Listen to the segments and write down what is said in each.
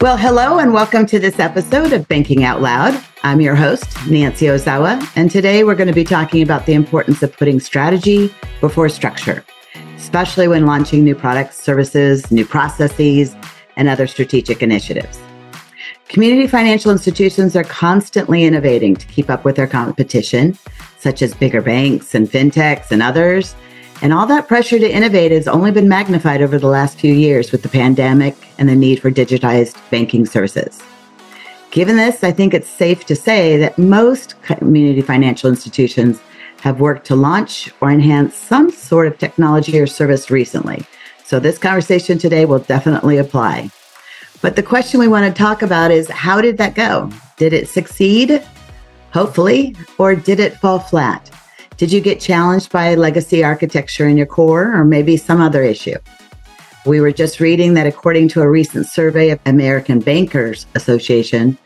Well, hello and welcome to this episode of Banking Out Loud. I'm your host, Nancy Ozawa, and today we're going to be talking about the importance of putting strategy before structure, especially when launching new products, services, new processes, and other strategic initiatives. Community financial institutions are constantly innovating to keep up with their competition, such as bigger banks and fintechs and others, and all that pressure to innovate has only been magnified over the last few years with the pandemic and the need for digitized banking services. Given this, I think it's safe to say that most community financial institutions have worked to launch or enhance some sort of technology or service recently. So this conversation today will definitely apply. But the question we want to talk about is how did that go? Did it succeed? Hopefully, or did it fall flat? Did you get challenged by legacy architecture in your core or maybe some other issue? We were just reading that according to a recent survey of American Bankers Association,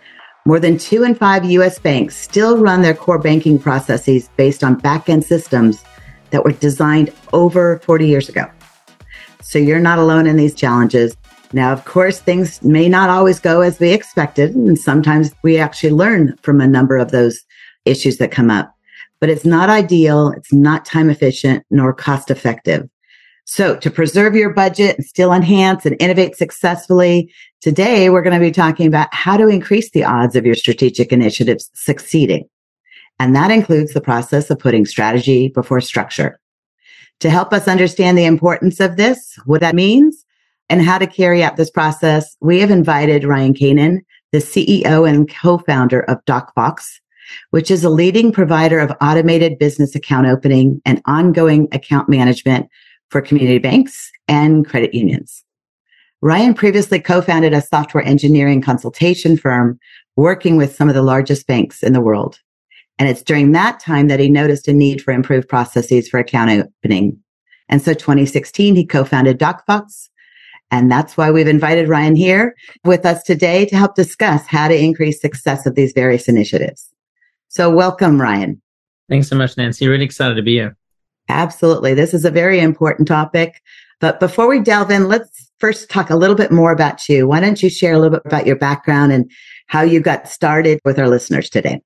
more than two in five US banks still run their core banking processes based on back end systems that were designed over 40 years ago. So you're not alone in these challenges. Now, of course, things may not always go as we expected, and sometimes we actually learn from a number of those issues that come up but it's not ideal. It's not time efficient nor cost effective. So to preserve your budget and still enhance and innovate successfully, today we're going to be talking about how to increase the odds of your strategic initiatives succeeding. And that includes the process of putting strategy before structure. To help us understand the importance of this, what that means, and how to carry out this process, we have invited Ryan Canin, the CEO and co-founder of DocFox, which is a leading provider of automated business account opening and ongoing account management for community banks and credit unions. Ryan previously co-founded a software engineering consultation firm working with some of the largest banks in the world. And it's during that time that he noticed a need for improved processes for account opening. And so 2016, he co-founded DocFox. And that's why we've invited Ryan here with us today to help discuss how to increase success of these various initiatives. So welcome, Ryan. Thanks so much, Nancy. Really excited to be here. Absolutely. This is a very important topic. But before we delve in, let's first talk a little bit more about you. Why don't you share a little bit about your background and how you got started with our listeners today?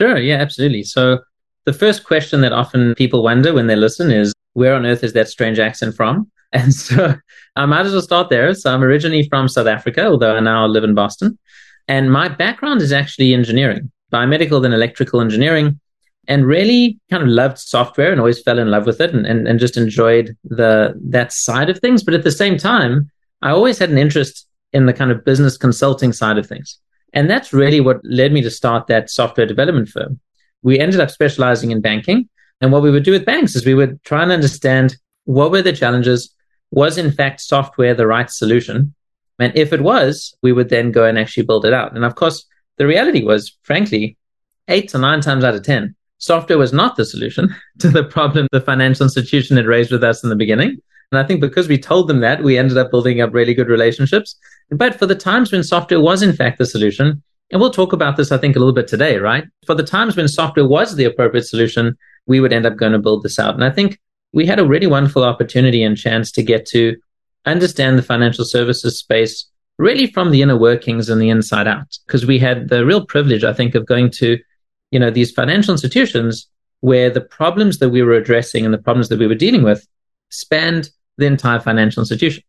Sure. Yeah, absolutely. So the first question that often people wonder when they listen is, where on earth is that strange accent from? And so I might as well start there. So I'm originally from South Africa, although I now live in Boston. And my background is actually engineering biomedical, then electrical engineering, and really kind of loved software and always fell in love with it and, and, and just enjoyed the that side of things. But at the same time, I always had an interest in the kind of business consulting side of things. And that's really what led me to start that software development firm. We ended up specializing in banking. And what we would do with banks is we would try and understand what were the challenges? Was in fact software the right solution? And if it was, we would then go and actually build it out. And of course, the reality was, frankly, eight to nine times out of 10, software was not the solution to the problem the financial institution had raised with us in the beginning. And I think because we told them that, we ended up building up really good relationships. But for the times when software was in fact the solution, and we'll talk about this, I think, a little bit today, right? For the times when software was the appropriate solution, we would end up going to build this out. And I think we had a really wonderful opportunity and chance to get to understand the financial services space really from the inner workings and the inside out. Because we had the real privilege, I think, of going to, you know, these financial institutions where the problems that we were addressing and the problems that we were dealing with spanned the entire financial institution.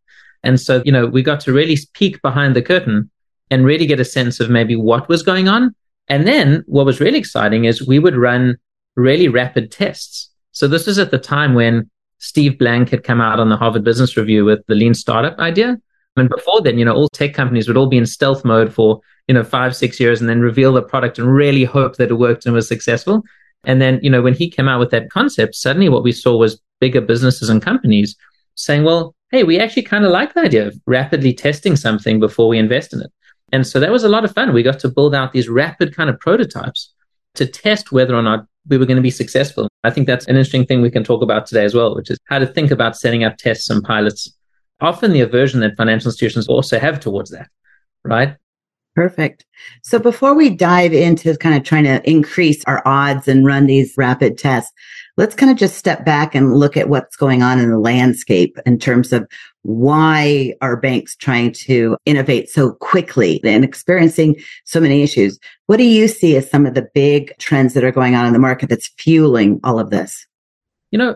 And so, you know, we got to really peek behind the curtain and really get a sense of maybe what was going on. And then what was really exciting is we would run really rapid tests. So this was at the time when Steve Blank had come out on the Harvard Business Review with the lean startup idea. And before then, you know, all tech companies would all be in stealth mode for, you know, five, six years and then reveal the product and really hope that it worked and was successful. And then, you know, when he came out with that concept, suddenly what we saw was bigger businesses and companies saying, well, hey, we actually kind of like the idea of rapidly testing something before we invest in it. And so that was a lot of fun. We got to build out these rapid kind of prototypes to test whether or not we were going to be successful. I think that's an interesting thing we can talk about today as well, which is how to think about setting up tests and pilots often the aversion that financial institutions also have towards that, right? Perfect. So before we dive into kind of trying to increase our odds and run these rapid tests, let's kind of just step back and look at what's going on in the landscape in terms of why are banks trying to innovate so quickly and experiencing so many issues? What do you see as some of the big trends that are going on in the market that's fueling all of this? You know,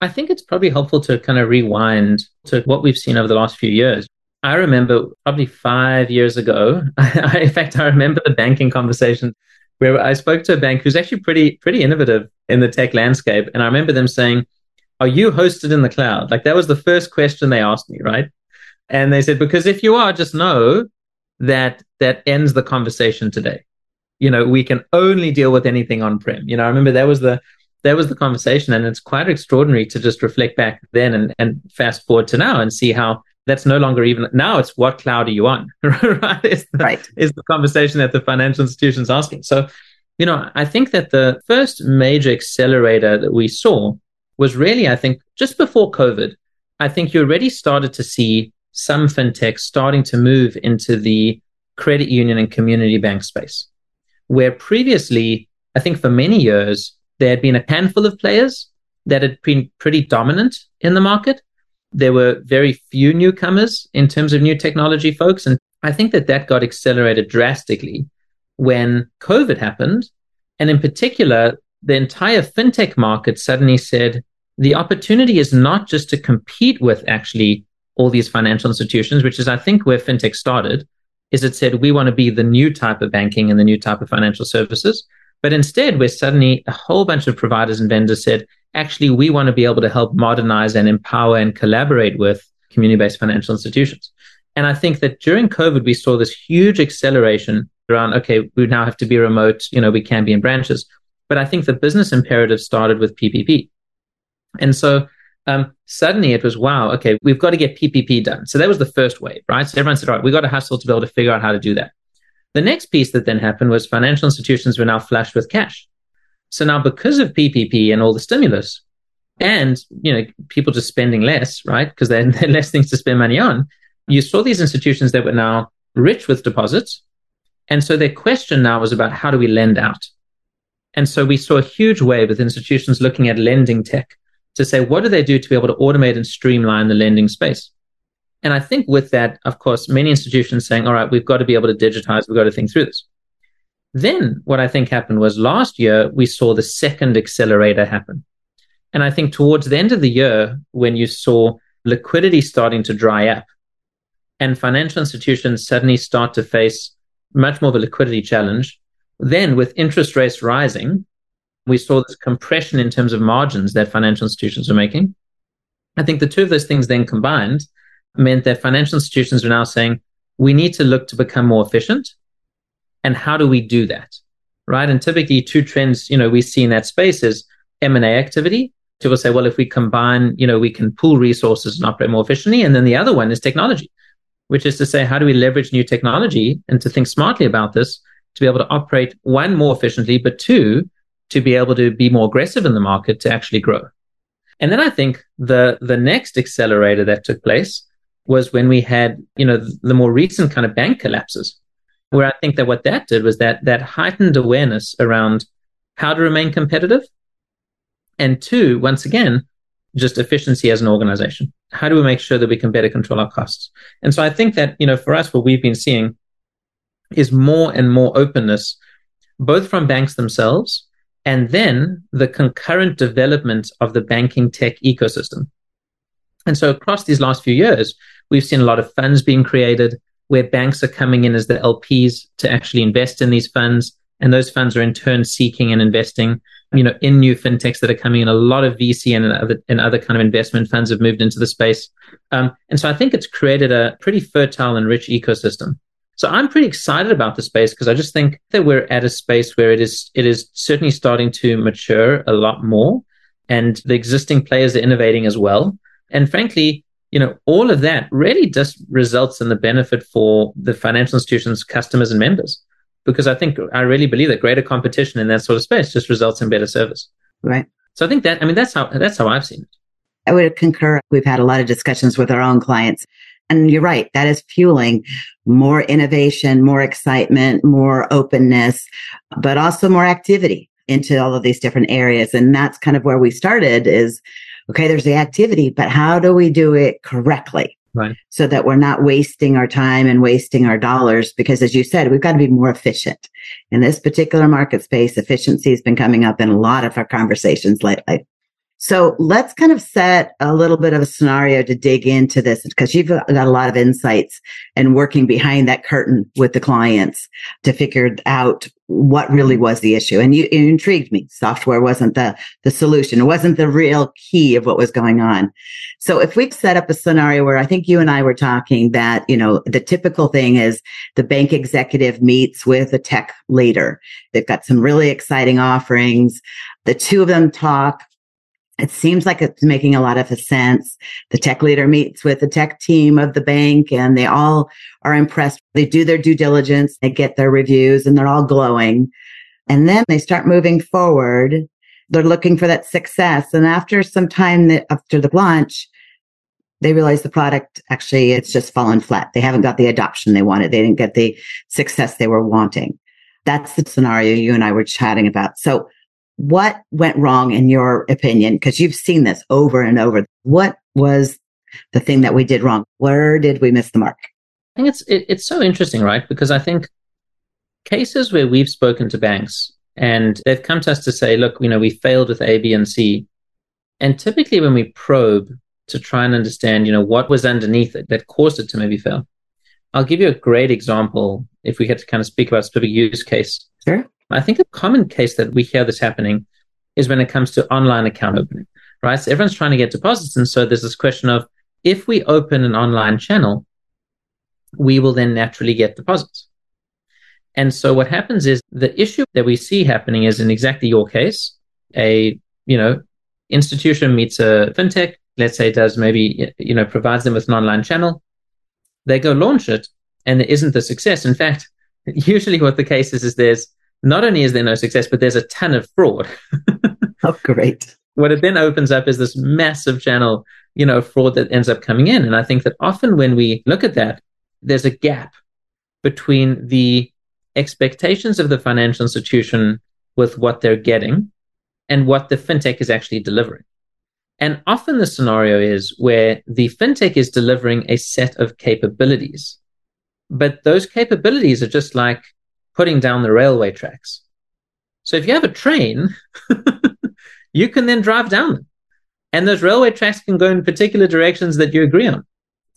I think it's probably helpful to kind of rewind to what we've seen over the last few years. I remember probably five years ago, I, in fact, I remember the banking conversation where I spoke to a bank who's actually pretty, pretty innovative in the tech landscape. And I remember them saying, Are you hosted in the cloud? Like that was the first question they asked me, right? And they said, Because if you are, just know that that ends the conversation today. You know, we can only deal with anything on prem. You know, I remember that was the that was the conversation. And it's quite extraordinary to just reflect back then and, and fast forward to now and see how that's no longer even now it's what cloud are you on? Right? Is the, right. is the conversation that the financial institutions asking. So you know i think that the first major accelerator that we saw was really i think just before covid i think you already started to see some fintechs starting to move into the credit union and community bank space where previously i think for many years there had been a handful of players that had been pretty dominant in the market. There were very few newcomers in terms of new technology folks. And I think that that got accelerated drastically when COVID happened. And in particular, the entire fintech market suddenly said the opportunity is not just to compete with actually all these financial institutions, which is, I think, where fintech started, is it said we want to be the new type of banking and the new type of financial services. But instead, we're suddenly a whole bunch of providers and vendors said, actually, we want to be able to help modernize and empower and collaborate with community based financial institutions. And I think that during COVID, we saw this huge acceleration around, okay, we now have to be remote, you know, we can be in branches. But I think the business imperative started with PPP. And so um, suddenly it was, wow, okay, we've got to get PPP done. So that was the first wave, right? So everyone said, all right, we've got to hustle to be able to figure out how to do that. The next piece that then happened was financial institutions were now flush with cash. So now because of PPP and all the stimulus and, you know, people just spending less, right? Because they had less things to spend money on. You saw these institutions that were now rich with deposits. And so their question now was about how do we lend out? And so we saw a huge wave with institutions looking at lending tech to say, what do they do to be able to automate and streamline the lending space? And I think with that, of course, many institutions saying, all right, we've got to be able to digitize, we've got to think through this. Then what I think happened was last year, we saw the second accelerator happen. And I think towards the end of the year, when you saw liquidity starting to dry up and financial institutions suddenly start to face much more of a liquidity challenge, then with interest rates rising, we saw this compression in terms of margins that financial institutions are making. I think the two of those things then combined meant that financial institutions are now saying, we need to look to become more efficient. And how do we do that? Right. And typically two trends, you know, we see in that space is M&A activity. People say, well, if we combine, you know, we can pool resources and operate more efficiently. And then the other one is technology, which is to say, how do we leverage new technology and to think smartly about this to be able to operate one more efficiently, but two, to be able to be more aggressive in the market to actually grow. And then I think the the next accelerator that took place was when we had, you know, the more recent kind of bank collapses, where I think that what that did was that that heightened awareness around how to remain competitive. And two, once again, just efficiency as an organization. How do we make sure that we can better control our costs? And so I think that, you know, for us, what we've been seeing is more and more openness, both from banks themselves and then the concurrent development of the banking tech ecosystem. And so across these last few years, we've seen a lot of funds being created where banks are coming in as the LPs to actually invest in these funds. And those funds are in turn seeking and investing, you know, in new fintechs that are coming in. A lot of VC and other, and other kind of investment funds have moved into the space. Um, and so I think it's created a pretty fertile and rich ecosystem. So I'm pretty excited about the space because I just think that we're at a space where it is, it is certainly starting to mature a lot more and the existing players are innovating as well. And frankly, you know, all of that really just results in the benefit for the financial institutions, customers, and members. Because I think I really believe that greater competition in that sort of space just results in better service. Right. So I think that I mean that's how that's how I've seen it. I would concur. We've had a lot of discussions with our own clients. And you're right, that is fueling more innovation, more excitement, more openness, but also more activity into all of these different areas. And that's kind of where we started is okay, there's the activity, but how do we do it correctly? Right. So that we're not wasting our time and wasting our dollars. Because as you said, we've got to be more efficient in this particular market space. Efficiency has been coming up in a lot of our conversations lately. So let's kind of set a little bit of a scenario to dig into this because you've got a lot of insights and working behind that curtain with the clients to figure out what really was the issue. And you, intrigued me. Software wasn't the, the solution. It wasn't the real key of what was going on. So if we set up a scenario where I think you and I were talking that, you know, the typical thing is the bank executive meets with a tech leader. They've got some really exciting offerings. The two of them talk it seems like it's making a lot of sense. The tech leader meets with the tech team of the bank and they all are impressed. They do their due diligence, they get their reviews and they're all glowing. And then they start moving forward. They're looking for that success. And after some time after the launch, they realize the product actually it's just fallen flat. They haven't got the adoption they wanted. They didn't get the success they were wanting. That's the scenario you and I were chatting about. So what went wrong in your opinion? Because you've seen this over and over. What was the thing that we did wrong? Where did we miss the mark? I think it's it, it's so interesting, right? Because I think cases where we've spoken to banks and they've come to us to say, look, you know, we failed with A, B, and C. And typically when we probe to try and understand, you know, what was underneath it that caused it to maybe fail. I'll give you a great example if we had to kind of speak about a specific use case. Sure. I think a common case that we hear this happening is when it comes to online account opening, right? So everyone's trying to get deposits. And so there's this question of if we open an online channel, we will then naturally get deposits. And so what happens is the issue that we see happening is in exactly your case, a, you know, institution meets a fintech, let's say does maybe, you know, provides them with an online channel. They go launch it and there isn't the success. In fact, usually what the case is, is there's not only is there no success, but there's a ton of fraud. oh, great. What it then opens up is this massive channel, you know, fraud that ends up coming in. And I think that often when we look at that, there's a gap between the expectations of the financial institution with what they're getting and what the fintech is actually delivering. And often the scenario is where the fintech is delivering a set of capabilities, but those capabilities are just like putting down the railway tracks. So if you have a train, you can then drive down them. And those railway tracks can go in particular directions that you agree on.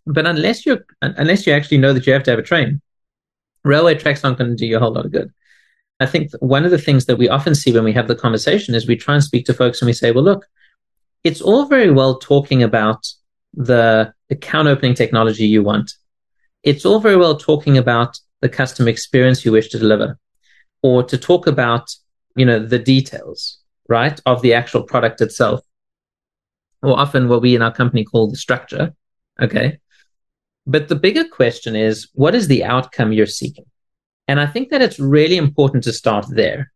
But unless you unless you actually know that you have to have a train, railway tracks aren't going to do you a whole lot of good. I think one of the things that we often see when we have the conversation is we try and speak to folks and we say, well, look, it's all very well talking about the account opening technology you want. It's all very well talking about the customer experience you wish to deliver or to talk about you know the details right of the actual product itself. Or often what we in our company call the structure okay? But the bigger question is what is the outcome you're seeking? And i think that it's really important to start there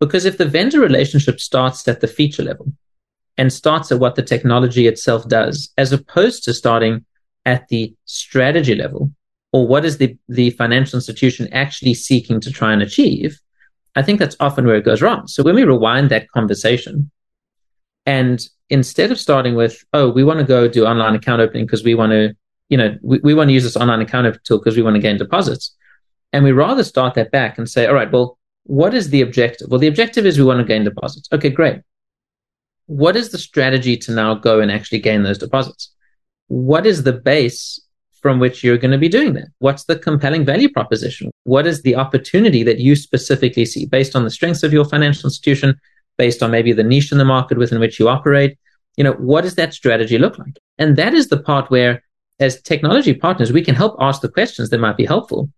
because if the vendor relationship starts at the feature level and starts at what the technology itself does as opposed to starting at the strategy level or what is the, the financial institution actually seeking to try and achieve, I think that's often where it goes wrong. So when we rewind that conversation, and instead of starting with, oh, we want to go do online account opening because we want to, you know, we, we want to use this online account opening tool because we want to gain deposits. And we rather start that back and say, all right, well, what is the objective? Well, the objective is we want to gain deposits. Okay, great. What is the strategy to now go and actually gain those deposits? What is the base from which you're going to be doing that? What's the compelling value proposition? What is the opportunity that you specifically see based on the strengths of your financial institution, based on maybe the niche in the market within which you operate? You know, what does that strategy look like? And that is the part where, as technology partners, we can help ask the questions that might be helpful.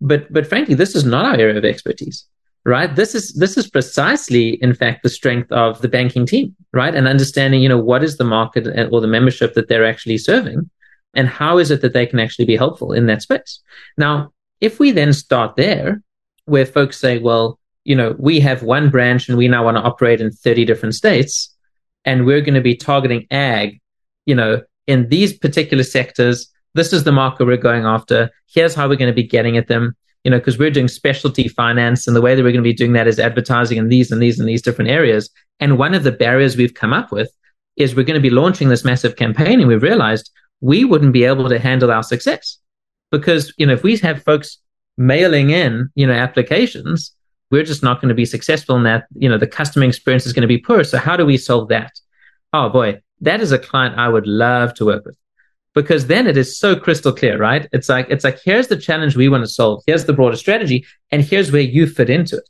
But, but frankly, this is not our area of expertise right this is this is precisely in fact the strength of the banking team right and understanding you know what is the market uh, or the membership that they're actually serving and how is it that they can actually be helpful in that space? Now if we then start there where folks say well you know we have one branch and we now want to operate in 30 different states and we're going to be targeting ag you know in these particular sectors this is the market we're going after here's how we're going to be getting at them you know because we're doing specialty finance and the way that we're going to be doing that is advertising in these and these and these different areas. And one of the barriers we've come up with is we're going to be launching this massive campaign and we've realized we wouldn't be able to handle our success because, you know, if we have folks mailing in, you know, applications, we're just not going to be successful in that. You know, the customer experience is going to be poor. So how do we solve that? Oh boy, that is a client I would love to work with because then it is so crystal clear, right? It's like, it's like, here's the challenge we want to solve. Here's the broader strategy and here's where you fit into it.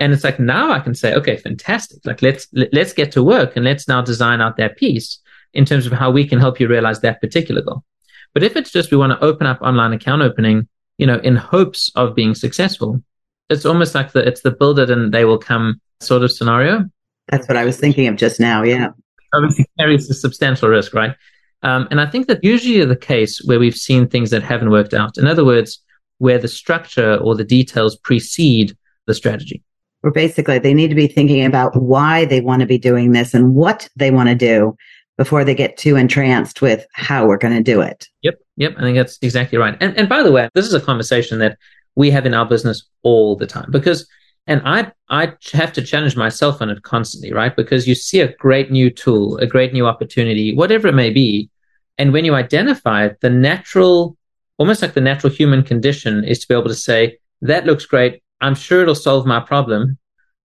And it's like, now I can say, okay, fantastic. Like let's, let's get to work and let's now design out that piece in terms of how we can help you realize that particular goal. But if it's just we want to open up online account opening, you know, in hopes of being successful, it's almost like the it's the build it and they will come sort of scenario. That's what I was thinking of just now. Yeah. Obviously carries a substantial risk, right? Um, and I think that usually the case where we've seen things that haven't worked out. In other words, where the structure or the details precede the strategy. Or basically, they need to be thinking about why they want to be doing this and what they want to do before they get too entranced with how we're going to do it. Yep. Yep. I think that's exactly right. And, and by the way, this is a conversation that we have in our business all the time because, and I, I have to challenge myself on it constantly, right? Because you see a great new tool, a great new opportunity, whatever it may be. And when you identify it, the natural, almost like the natural human condition is to be able to say, that looks great. I'm sure it'll solve my problem.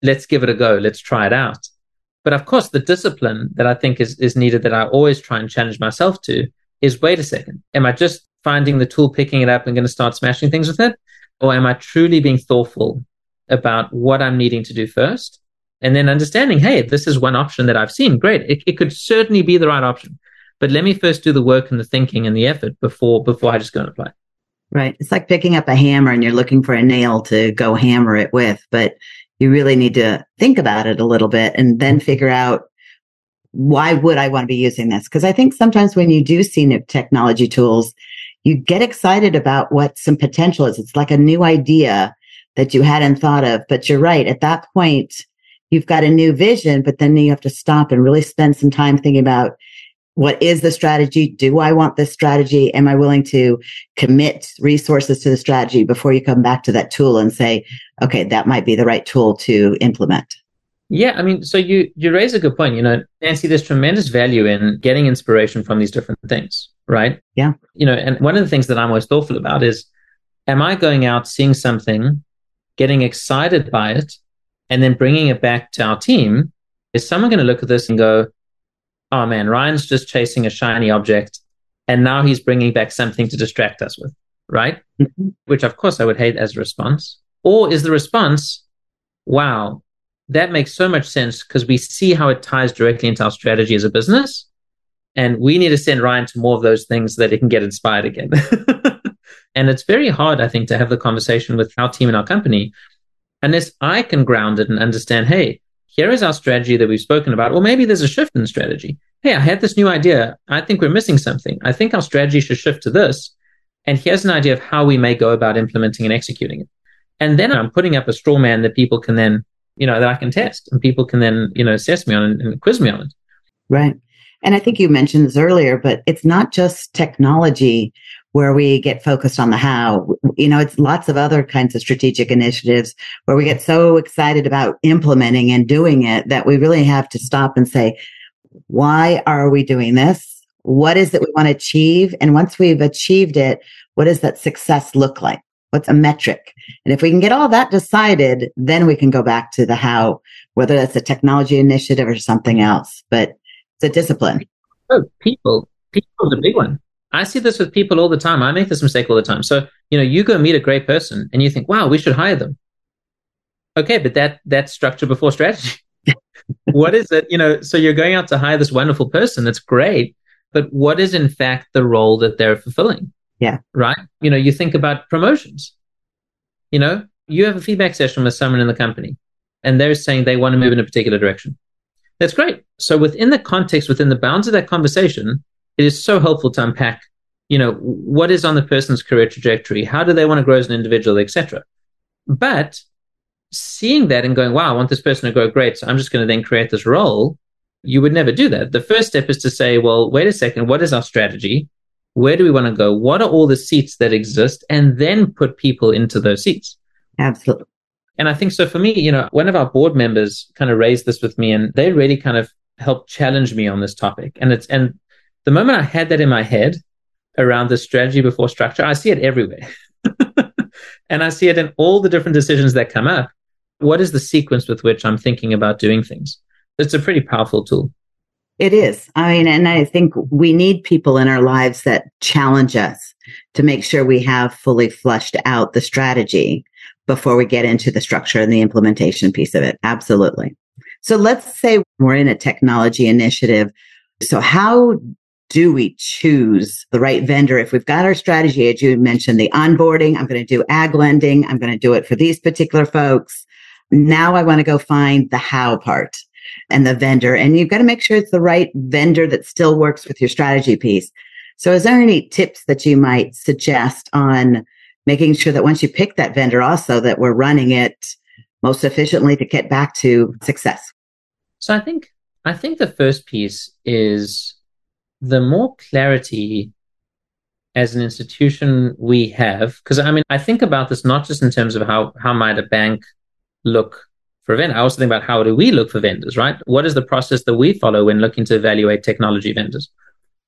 Let's give it a go. Let's try it out. But of course, the discipline that I think is, is needed that I always try and challenge myself to is wait a second. Am I just finding the tool, picking it up and going to start smashing things with it? Or am I truly being thoughtful about what I'm needing to do first? And then understanding, hey, this is one option that I've seen. Great. It, it could certainly be the right option. But let me first do the work and the thinking and the effort before before I just go and apply. Right. It's like picking up a hammer and you're looking for a nail to go hammer it with, but you really need to think about it a little bit and then figure out why would I want to be using this? Because I think sometimes when you do see new technology tools, you get excited about what some potential is. It's like a new idea that you hadn't thought of. But you're right. At that point, you've got a new vision, but then you have to stop and really spend some time thinking about what is the strategy? Do I want this strategy? Am I willing to commit resources to the strategy before you come back to that tool and say, okay, that might be the right tool to implement? Yeah, I mean, so you you raise a good point. You know, Nancy, there's tremendous value in getting inspiration from these different things, right? Yeah. You know, and one of the things that I'm most thoughtful about is, am I going out seeing something, getting excited by it, and then bringing it back to our team? Is someone going to look at this and go, oh man, Ryan's just chasing a shiny object and now he's bringing back something to distract us with, right? Mm-hmm. Which of course I would hate as a response. Or is the response, wow, that makes so much sense because we see how it ties directly into our strategy as a business. And we need to send Ryan to more of those things so that he can get inspired again. and it's very hard, I think, to have the conversation with our team and our company unless I can ground it and understand, hey, here is our strategy that we've spoken about. Or maybe there's a shift in strategy. Hey, I had this new idea. I think we're missing something. I think our strategy should shift to this. And here's an idea of how we may go about implementing and executing it. And then I'm putting up a straw man that people can then, you know, that I can test and people can then, you know, assess me on and, and quiz me on it. Right. And I think you mentioned this earlier, but it's not just technology where we get focused on the how. You know, it's lots of other kinds of strategic initiatives where we get so excited about implementing and doing it that we really have to stop and say, why are we doing this? What is it we want to achieve? And once we've achieved it, what does that success look like? What's a metric? And if we can get all that decided, then we can go back to the how, whether that's a technology initiative or something else. But it's a discipline. Oh, people. People is a big one. I see this with people all the time. I make this mistake all the time. So, you know, you go meet a great person and you think, wow, we should hire them. Okay, but that that's structure before strategy. what is it? You know, so you're going out to hire this wonderful person. That's great. But what is in fact the role that they're fulfilling? Yeah. Right? You know, you think about promotions. You know, you have a feedback session with someone in the company and they're saying they want to move in a particular direction. That's great. So within the context, within the bounds of that conversation, it is so helpful to unpack, you know, what is on the person's career trajectory? How do they want to grow as an individual, etc. But seeing that and going, wow, I want this person to grow great. So I'm just going to then create this role. You would never do that. The first step is to say, well, wait a second. What is our strategy? Where do we want to go? What are all the seats that exist? And then put people into those seats. Absolutely. And I think so for me, you know, one of our board members kind of raised this with me and they really kind of helped challenge me on this topic. And it's and the moment I had that in my head around the strategy before structure, I see it everywhere. and I see it in all the different decisions that come up. What is the sequence with which I'm thinking about doing things? It's a pretty powerful tool. It is. I mean, and I think we need people in our lives that challenge us to make sure we have fully flushed out the strategy before we get into the structure and the implementation piece of it. Absolutely. So let's say we're in a technology initiative. So how do we choose the right vendor? If we've got our strategy, as you mentioned, the onboarding, I'm going to do ag lending. I'm going to do it for these particular folks. Now I want to go find the how part and the vendor. And you've got to make sure it's the right vendor that still works with your strategy piece. So is there any tips that you might suggest on making sure that once you pick that vendor also that we're running it most efficiently to get back to success? So I think I think the first piece is the more clarity as an institution we have, because I mean, I think about this not just in terms of how how might a bank look for a vendor. I also think about how do we look for vendors, right? What is the process that we follow when looking to evaluate technology vendors?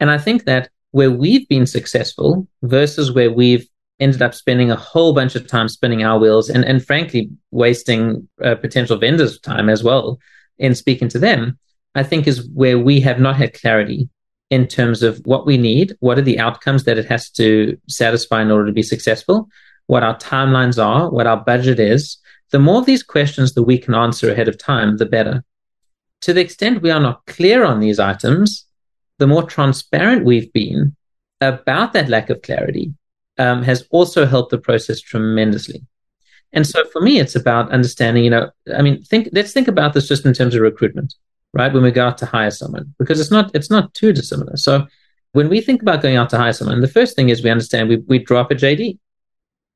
And I think that where we've been successful versus where we've ended up spending a whole bunch of time spinning our wheels and, and frankly wasting uh, potential vendors' time as well in speaking to them, I think is where we have not had clarity in terms of what we need, what are the outcomes that it has to satisfy in order to be successful, what our timelines are, what our budget is. The more of these questions that we can answer ahead of time, the better. To the extent we are not clear on these items, the more transparent we've been about that lack of clarity um, has also helped the process tremendously. And so for me, it's about understanding, you know, I mean, think, let's think about this just in terms of recruitment right? When we go out to hire someone, because it's not it's not too dissimilar. So when we think about going out to hire someone, the first thing is we understand we we drop a JD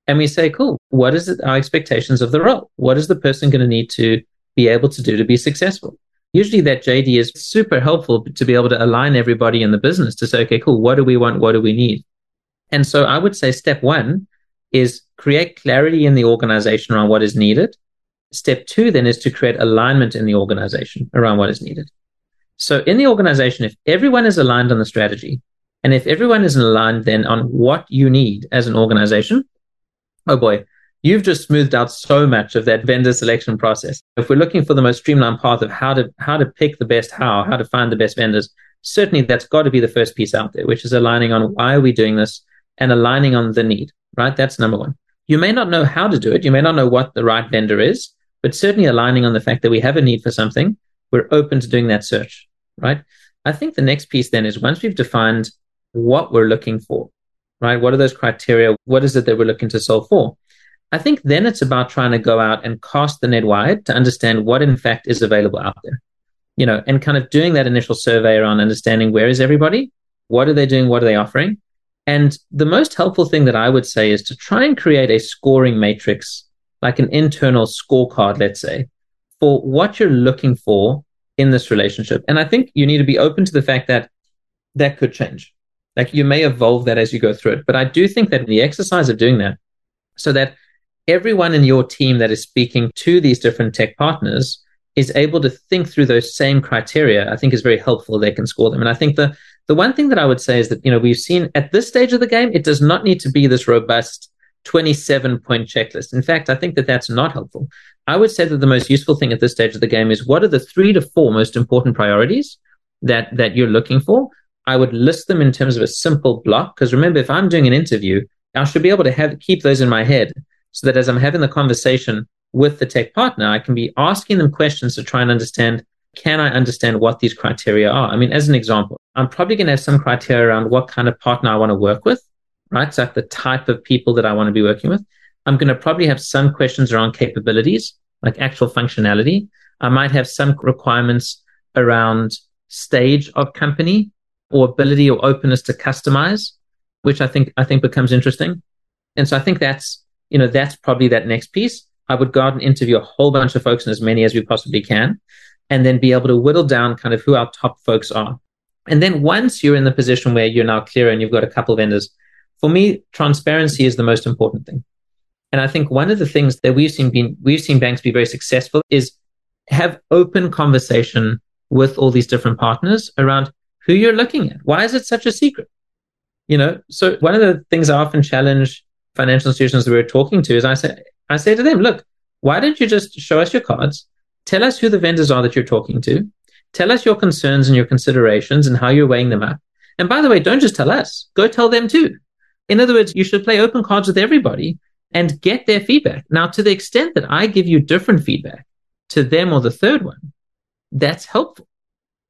and we say, cool, what is it, our expectations of the role? What is the person going to need to be able to do to be successful? Usually that JD is super helpful to be able to align everybody in the business to say, okay, cool, what do we want? What do we need? And so I would say step one is create clarity in the organization around what is needed Step two then is to create alignment in the organization around what is needed. So in the organization, if everyone is aligned on the strategy, and if everyone is aligned then on what you need as an organization, oh boy, you've just smoothed out so much of that vendor selection process. If we're looking for the most streamlined path of how to how to pick the best how, how to find the best vendors, certainly that's got to be the first piece out there, which is aligning on why are we doing this and aligning on the need, right? That's number one. You may not know how to do it. You may not know what the right vendor is but certainly aligning on the fact that we have a need for something, we're open to doing that search, right? I think the next piece then is once we've defined what we're looking for, right? What are those criteria? What is it that we're looking to solve for? I think then it's about trying to go out and cast the net wide to understand what in fact is available out there, you know, and kind of doing that initial survey around understanding where is everybody? What are they doing? What are they offering? And the most helpful thing that I would say is to try and create a scoring matrix like an internal scorecard, let's say, for what you're looking for in this relationship. And I think you need to be open to the fact that that could change. Like you may evolve that as you go through it. But I do think that the exercise of doing that, so that everyone in your team that is speaking to these different tech partners is able to think through those same criteria, I think is very helpful. They can score them. And I think the the one thing that I would say is that, you know, we've seen at this stage of the game, it does not need to be this robust 27 point checklist. In fact, I think that that's not helpful. I would say that the most useful thing at this stage of the game is what are the three to four most important priorities that, that you're looking for? I would list them in terms of a simple block. Because remember, if I'm doing an interview, I should be able to have, keep those in my head so that as I'm having the conversation with the tech partner, I can be asking them questions to try and understand can I understand what these criteria are? I mean, as an example, I'm probably going to have some criteria around what kind of partner I want to work with right? So the type of people that I want to be working with. I'm going to probably have some questions around capabilities, like actual functionality. I might have some requirements around stage of company or ability or openness to customize, which I think I think becomes interesting. And so I think that's you know that's probably that next piece. I would go out and interview a whole bunch of folks and as many as we possibly can, and then be able to whittle down kind of who our top folks are. And then once you're in the position where you're now clear and you've got a couple of vendors, for me, transparency is the most important thing. And I think one of the things that we've seen being, we've seen banks be very successful is have open conversation with all these different partners around who you're looking at. Why is it such a secret? You know, so one of the things I often challenge financial institutions that we're talking to is I say, I say to them, look, why don't you just show us your cards? Tell us who the vendors are that you're talking to. Tell us your concerns and your considerations and how you're weighing them up. And by the way, don't just tell us, go tell them too. In other words, you should play open cards with everybody and get their feedback. Now, to the extent that I give you different feedback to them or the third one, that's helpful.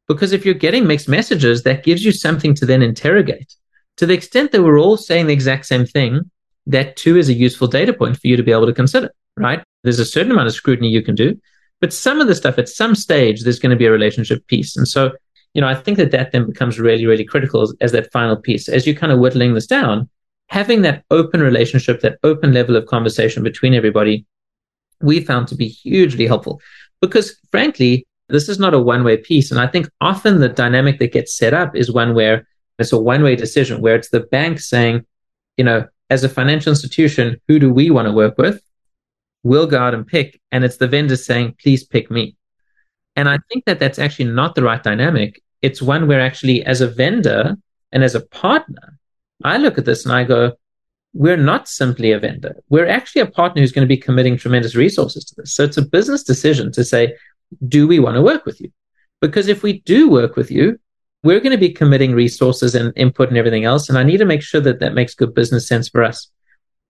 Because if you're getting mixed messages, that gives you something to then interrogate. To the extent that we're all saying the exact same thing, that too is a useful data point for you to be able to consider, right? There's a certain amount of scrutiny you can do, but some of the stuff at some stage, there's going to be a relationship piece. And so, you know, I think that that then becomes really, really critical as, as that final piece. As you're kind of whittling this down, having that open relationship, that open level of conversation between everybody, we found to be hugely helpful because frankly, this is not a one way piece. And I think often the dynamic that gets set up is one where it's a one way decision where it's the bank saying, you know, as a financial institution, who do we want to work with? We'll go out and pick. And it's the vendor saying, please pick me. And I think that that's actually not the right dynamic. It's one where actually, as a vendor and as a partner, I look at this and I go, we're not simply a vendor. We're actually a partner who's going to be committing tremendous resources to this. So it's a business decision to say, do we want to work with you? Because if we do work with you, we're going to be committing resources and input and everything else. And I need to make sure that that makes good business sense for us.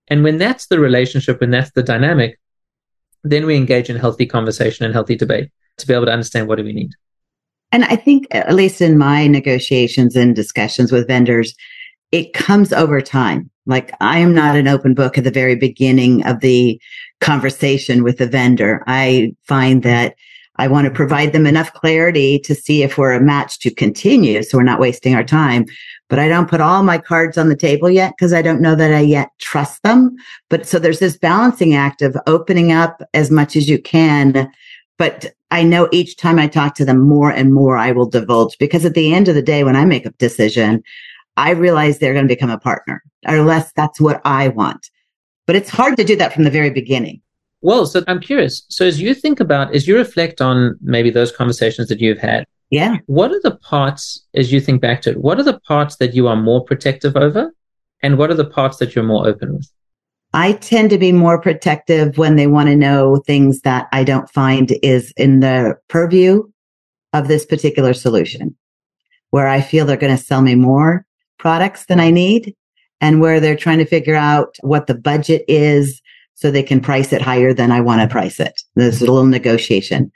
And when that's the relationship, when that's the dynamic, then we engage in healthy conversation and healthy debate to be able to understand what do we need. And I think, at least in my negotiations and discussions with vendors, it comes over time. Like I am not an open book at the very beginning of the conversation with the vendor. I find that I want to provide them enough clarity to see if we're a match to continue. So we're not wasting our time. But I don't put all my cards on the table yet because I don't know that I yet trust them. But so there's this balancing act of opening up as much as you can. But I know each time I talk to them more and more, I will divulge because at the end of the day, when I make a decision, I realize they're going to become a partner, or less that's what I want. But it's hard to do that from the very beginning. Well, so I'm curious. So as you think about, as you reflect on maybe those conversations that you've had, yeah, what are the parts as you think back to it? What are the parts that you are more protective over, and what are the parts that you're more open with? I tend to be more protective when they want to know things that I don't find is in the purview of this particular solution, where I feel they're going to sell me more products than I need, and where they're trying to figure out what the budget is so they can price it higher than I want to price it. There's a little negotiation.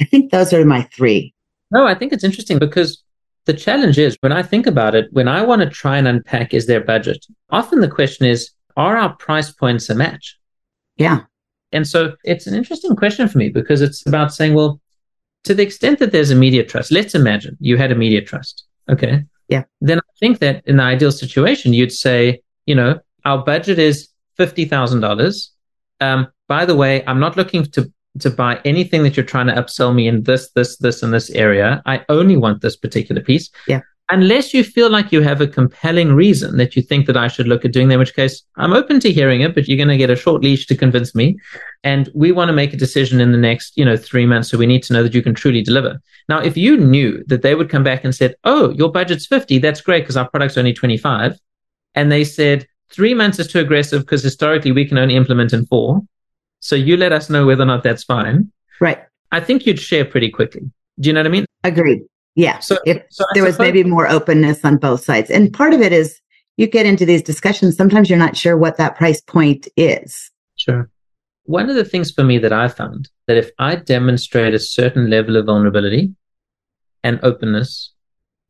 I think those are my three. No, I think it's interesting because the challenge is when I think about it, when I want to try and unpack is their budget, often the question is, are our price points a match? Yeah. And so it's an interesting question for me because it's about saying, well, to the extent that there's a media trust, let's imagine you had a media trust. Okay. Yeah. Then I think that in the ideal situation, you'd say, you know, our budget is $50,000 um, by the way, I'm not looking to to buy anything that you're trying to upsell me in this, this, this, and this area. I only want this particular piece. Yeah. Unless you feel like you have a compelling reason that you think that I should look at doing that, in which case I'm open to hearing it, but you're going to get a short leash to convince me. And we want to make a decision in the next, you know, three months. So we need to know that you can truly deliver. Now, if you knew that they would come back and said, Oh, your budget's 50, that's great because our product's only 25. And they said, Three months is too aggressive because historically we can only implement in four. So you let us know whether or not that's fine. Right. I think you'd share pretty quickly. Do you know what I mean? Agreed. Yeah. So, if so there was maybe more openness on both sides. And part of it is you get into these discussions, sometimes you're not sure what that price point is. Sure. One of the things for me that I found that if I demonstrate a certain level of vulnerability and openness,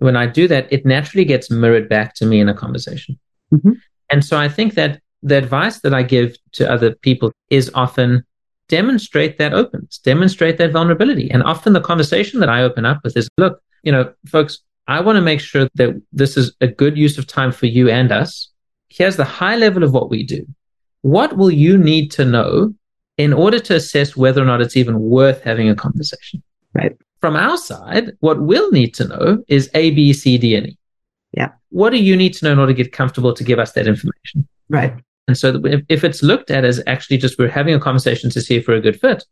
when I do that, it naturally gets mirrored back to me in a conversation. Mm-hmm. And so I think that the advice that I give to other people is often demonstrate that openness, demonstrate that vulnerability. And often the conversation that I open up with is, look, you know, folks, I want to make sure that this is a good use of time for you and us. Here's the high level of what we do. What will you need to know in order to assess whether or not it's even worth having a conversation? Right. From our side, what we'll need to know is A, B, C, D, and E. Yeah. What do you need to know in order to get comfortable to give us that information? Right. And so if, if it's looked at as actually just we're having a conversation to see if we're a good fit,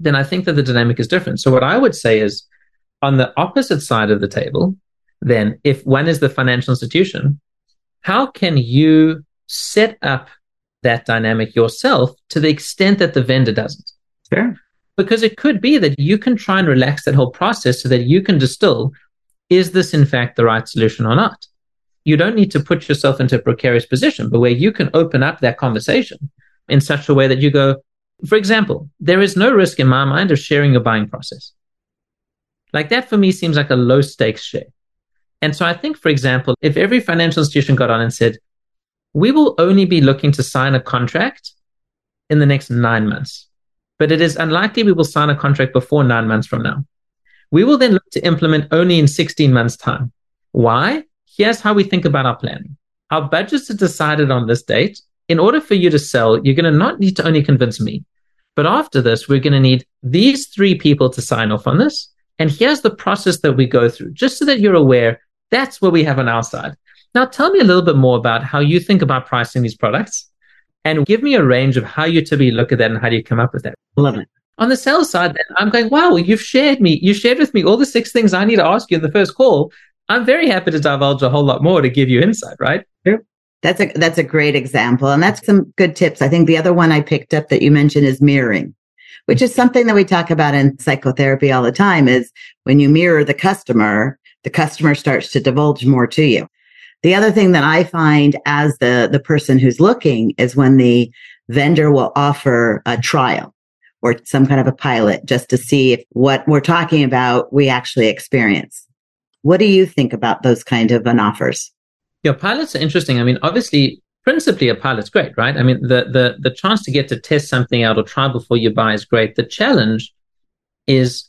then I think that the dynamic is different. So what I would say is On the opposite side of the table, then if one is the financial institution, how can you set up that dynamic yourself to the extent that the vendor doesn't? Sure. Because it could be that you can try and relax that whole process so that you can distill is this in fact the right solution or not? You don't need to put yourself into a precarious position, but where you can open up that conversation in such a way that you go, for example, there is no risk in my mind of sharing your buying process. Like that for me seems like a low stakes share. And so I think, for example, if every financial institution got on and said, we will only be looking to sign a contract in the next nine months, but it is unlikely we will sign a contract before nine months from now. We will then look to implement only in 16 months' time. Why? Here's how we think about our planning. Our budgets are decided on this date. In order for you to sell, you're going to not need to only convince me. But after this, we're going to need these three people to sign off on this. And here's the process that we go through, just so that you're aware that's what we have on our side. Now, tell me a little bit more about how you think about pricing these products and give me a range of how you typically look at that and how do you come up with that. Love it. On the sales side, then I'm going, wow, you've shared me, you shared with me all the six things I need to ask you in the first call. I'm very happy to divulge a whole lot more to give you insight, right? Sure. That's a that's a great example. And that's some good tips. I think the other one I picked up that you mentioned is mirroring, which is something that we talk about in psychotherapy all the time is when you mirror the customer, the customer starts to divulge more to you. The other thing that I find as the, the person who's looking is when the vendor will offer a trial or some kind of a pilot just to see if what we're talking about we actually experience. What do you think about those kind of an offers? Yeah, pilots are interesting. I mean, obviously, principally a pilot's great, right? I mean, the the the chance to get to test something out or try before you buy is great. The challenge is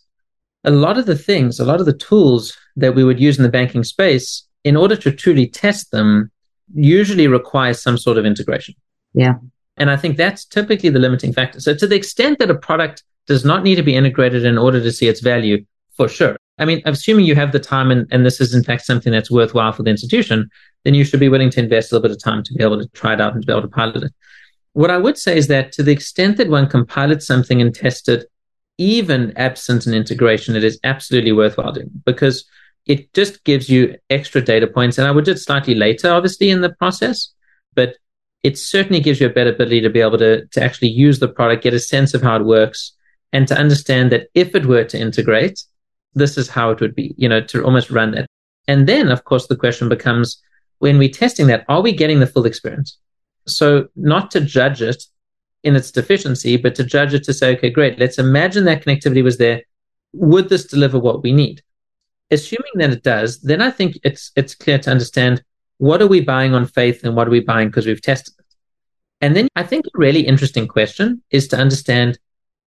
a lot of the things, a lot of the tools that we would use in the banking space, in order to truly test them, usually requires some sort of integration. Yeah. And I think that's typically the limiting factor. So, to the extent that a product does not need to be integrated in order to see its value, for sure. I mean, assuming you have the time and, and this is in fact something that's worthwhile for the institution, then you should be willing to invest a little bit of time to be able to try it out and to be able to pilot it. What I would say is that to the extent that one can pilot something and test it even absent an integration, it is absolutely worthwhile doing because it just gives you extra data points. And I would do it slightly later, obviously, in the process, but it certainly gives you a better ability to be able to, to actually use the product, get a sense of how it works, and to understand that if it were to integrate, this is how it would be, you know, to almost run that. And then, of course, the question becomes when we're testing that, are we getting the full experience? So, not to judge it in its deficiency, but to judge it to say, okay, great, let's imagine that connectivity was there. Would this deliver what we need? Assuming that it does, then I think it's it's clear to understand what are we buying on faith and what are we buying because we've tested it. And then I think a really interesting question is to understand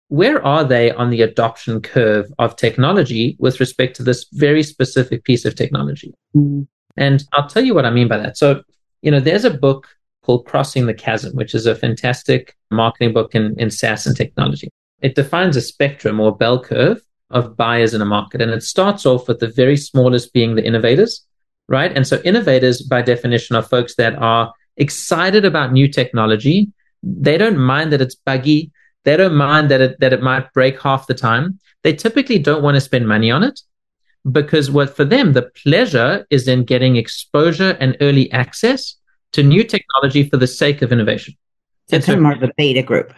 where are they on the adoption curve of technology with respect to this very specific piece of technology? Mm. And I'll tell you what I mean by that. So, you know, there's a book called Crossing the Chasm, which is a fantastic marketing book in, in SaaS and technology. It defines a spectrum or bell curve of buyers in a market. And it starts off with the very smallest being the innovators, right? And so innovators, by definition, are folks that are excited about new technology. They don't mind that it's buggy. They don't mind that it, that it might break half the time. They typically don't want to spend money on it because what for them, the pleasure is in getting exposure and early access to new technology for the sake of innovation. So it's more of a beta group.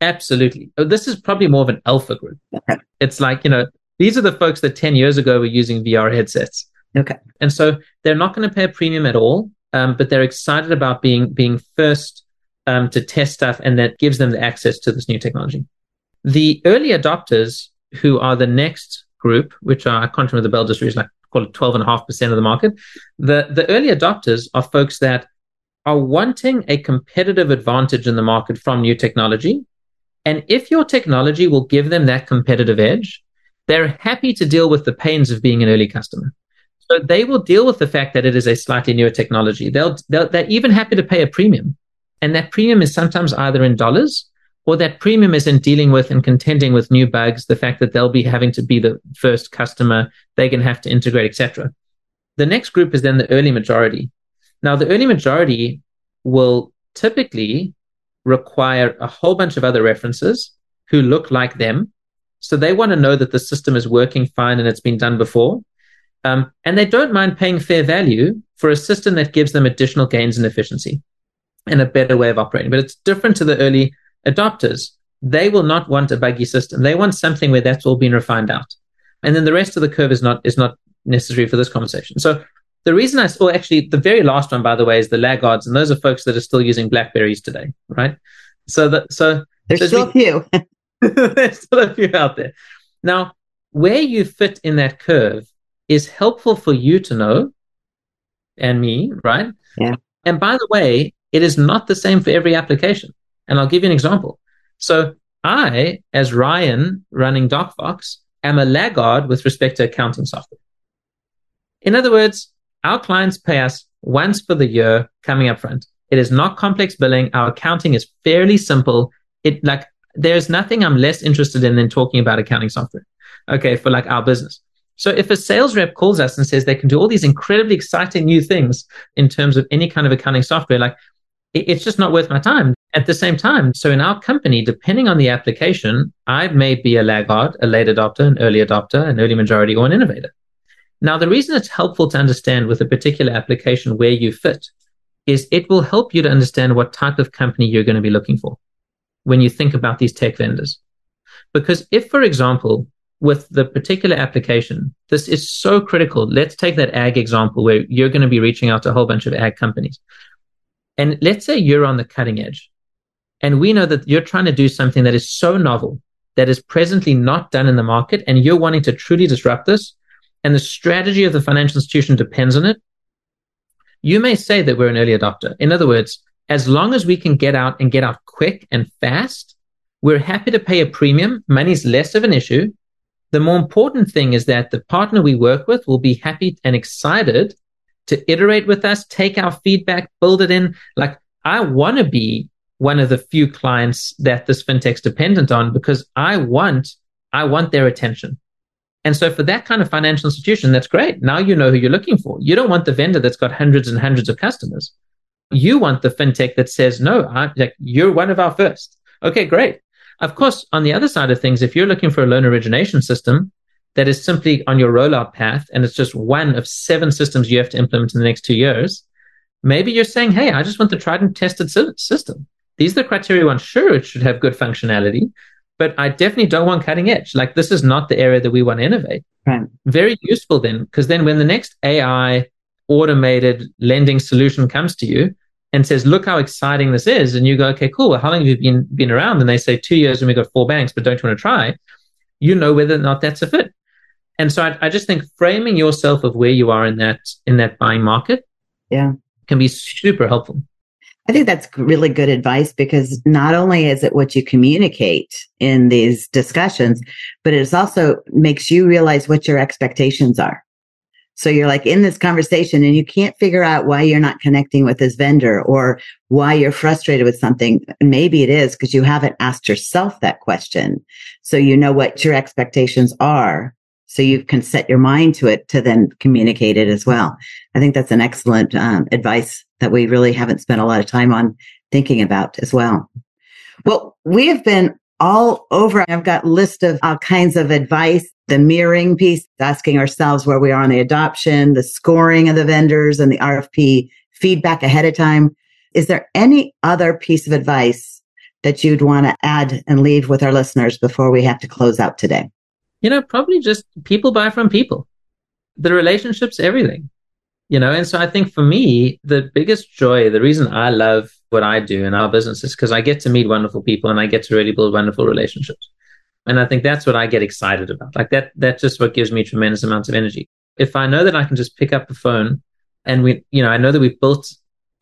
Absolutely. Oh, this is probably more of an alpha group. Okay. It's like, you know, these are the folks that 10 years ago were using VR headsets. Okay. And so they're not going to pay a premium at all, um, but they're excited about being being first um, to test stuff, and that gives them the access to this new technology. The early adopters, who are the next group, which are, I can't remember the Bell distribution, like call it 12.5% of the market. The, the early adopters are folks that are wanting a competitive advantage in the market from new technology. And if your technology will give them that competitive edge, they're happy to deal with the pains of being an early customer. So they will deal with the fact that it is a slightly newer technology. They'll, they'll, they're even happy to pay a premium. And that premium is sometimes either in dollars or that premium isn't dealing with and contending with new bugs, the fact that they'll be having to be the first customer, they can have to integrate, etc. The next group is then the early majority. Now, the early majority will typically require a whole bunch of other references who look like them. So they want to know that the system is working fine and it's been done before. Um, and they don't mind paying fair value for a system that gives them additional gains in efficiency and a better way of operating. But it's different to the early adopters. They will not want a buggy system. They want something where that's all been refined out. And then the rest of the curve is not is not necessary for this conversation. So the reason I saw actually the very last one, by the way, is the laggards, and those are folks that are still using Blackberries today, right? So that so there's still we, a few. there's still a few out there. Now, where you fit in that curve is helpful for you to know and me, right? Yeah. And by the way, it is not the same for every application. And I'll give you an example. So I, as Ryan running DocFox, am a laggard with respect to accounting software. In other words, our clients pay us once for the year coming up front. It is not complex billing. Our accounting is fairly simple. It like there's nothing I'm less interested in than talking about accounting software. Okay, for like our business. So if a sales rep calls us and says they can do all these incredibly exciting new things in terms of any kind of accounting software, like it's just not worth my time. At the same time, so in our company, depending on the application, I may be a laggard, a late adopter, an early adopter, an early majority, or an innovator. Now, the reason it's helpful to understand with a particular application where you fit is it will help you to understand what type of company you're going to be looking for when you think about these tech vendors. Because if, for example, with the particular application, this is so critical. Let's take that ag example where you're going to be reaching out to a whole bunch of ag companies. And let's say you're on the cutting edge and we know that you're trying to do something that is so novel that is presently not done in the market and you're wanting to truly disrupt this and the strategy of the financial institution depends on it, you may say that we're an early adopter. In other words, as long as we can get out and get out quick and fast, we're happy to pay a premium. Money's less of an issue. The more important thing is that the partner we work with will be happy and excited to iterate with us, take our feedback, build it in. Like, I want to be one of the few clients that this fintech's dependent on because I want, I want their attention. And so for that kind of financial institution, that's great. Now you know who you're looking for. You don't want the vendor that's got hundreds and hundreds of customers. You want the fintech that says, no, I, like, you're one of our first. Okay, great. Of course, on the other side of things, if you're looking for a loan origination system that is simply on your rollout path and it's just one of seven systems you have to implement in the next two years, maybe you're saying, hey, I just want the tried and tested system. These are the criteria one. Sure, it should have good functionality, but I definitely don't want cutting edge. Like this is not the area that we want to innovate. Right. Very useful then, because then when the next AI automated lending solution comes to you and says, "Look how exciting this is," and you go, "Okay, cool. Well, how long have you been been around?" And they say two years, and we got four banks, but don't you want to try? You know whether or not that's a fit. And so I, I just think framing yourself of where you are in that in that buying market, yeah, can be super helpful. I think that's really good advice because not only is it what you communicate in these discussions, but it also makes you realize what your expectations are. So you're like in this conversation and you can't figure out why you're not connecting with this vendor or why you're frustrated with something. Maybe it is because you haven't asked yourself that question. So you know what your expectations are. So you can set your mind to it to then communicate it as well. I think that's an excellent um, advice that we really haven't spent a lot of time on thinking about as well. Well, we have been all over. I've got list of all kinds of advice, the mirroring piece, asking ourselves where we are on the adoption, the scoring of the vendors and the RFP feedback ahead of time. Is there any other piece of advice that you'd want to add and leave with our listeners before we have to close out today? You know, probably just people buy from people. The relationship's everything you know? And so i think for me the biggest joy the reason i love what i do in our business is because i get to meet wonderful people and i get to really build wonderful relationships. And i think that's what i get excited about. Like that that's just what gives me tremendous amounts of energy. If i know that i can just pick up the phone and we you know i know that we've built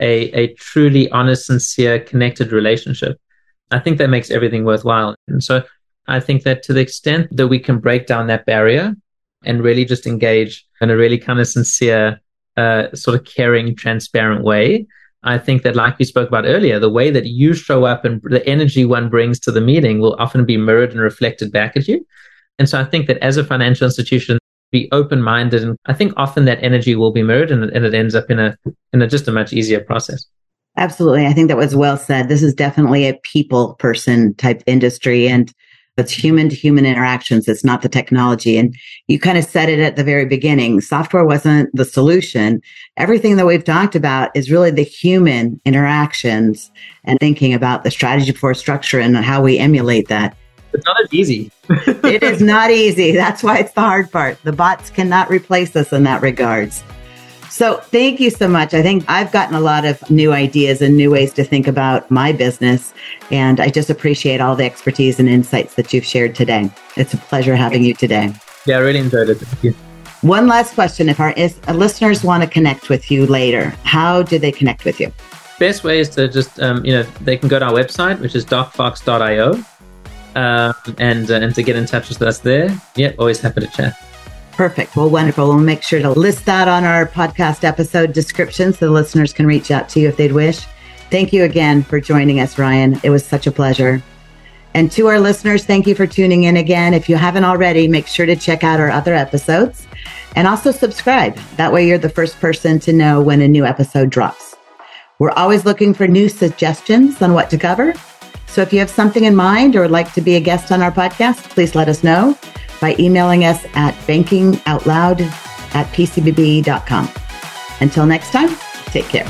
a a truly honest sincere connected relationship i think that makes everything worthwhile. And so i think that to the extent that we can break down that barrier and really just engage in a really kind of sincere uh, sort of caring, transparent way. I think that, like we spoke about earlier, the way that you show up and the energy one brings to the meeting will often be mirrored and reflected back at you. And so I think that as a financial institution, be open minded. And I think often that energy will be mirrored and, and it ends up in a, in a, just a much easier process. Absolutely. I think that was well said. This is definitely a people person type industry. And It's human to human interactions. It's not the technology. And you kind of said it at the very beginning. Software wasn't the solution. Everything that we've talked about is really the human interactions and thinking about the strategy for structure and how we emulate that. It's not as easy. it is not easy. That's why it's the hard part. The bots cannot replace us in that regards. So thank you so much. I think I've gotten a lot of new ideas and new ways to think about my business. And I just appreciate all the expertise and insights that you've shared today. It's a pleasure having you today. Yeah, I really enjoyed it. Thank you. One last question. If our listeners want to connect with you later, how do they connect with you? Best way is to just, um, you know, they can go to our website, which is docfox.io, um, and, uh, and to get in touch with us there. Yeah, always happy to chat. Perfect. Well, wonderful. We'll make sure to list that on our podcast episode description so the listeners can reach out to you if they'd wish. Thank you again for joining us, Ryan. It was such a pleasure. And to our listeners, thank you for tuning in again. If you haven't already, make sure to check out our other episodes and also subscribe. That way, you're the first person to know when a new episode drops. We're always looking for new suggestions on what to cover. So if you have something in mind or would like to be a guest on our podcast, please let us know by emailing us at bankingoutloud at pcbb.com. Until next time, take care.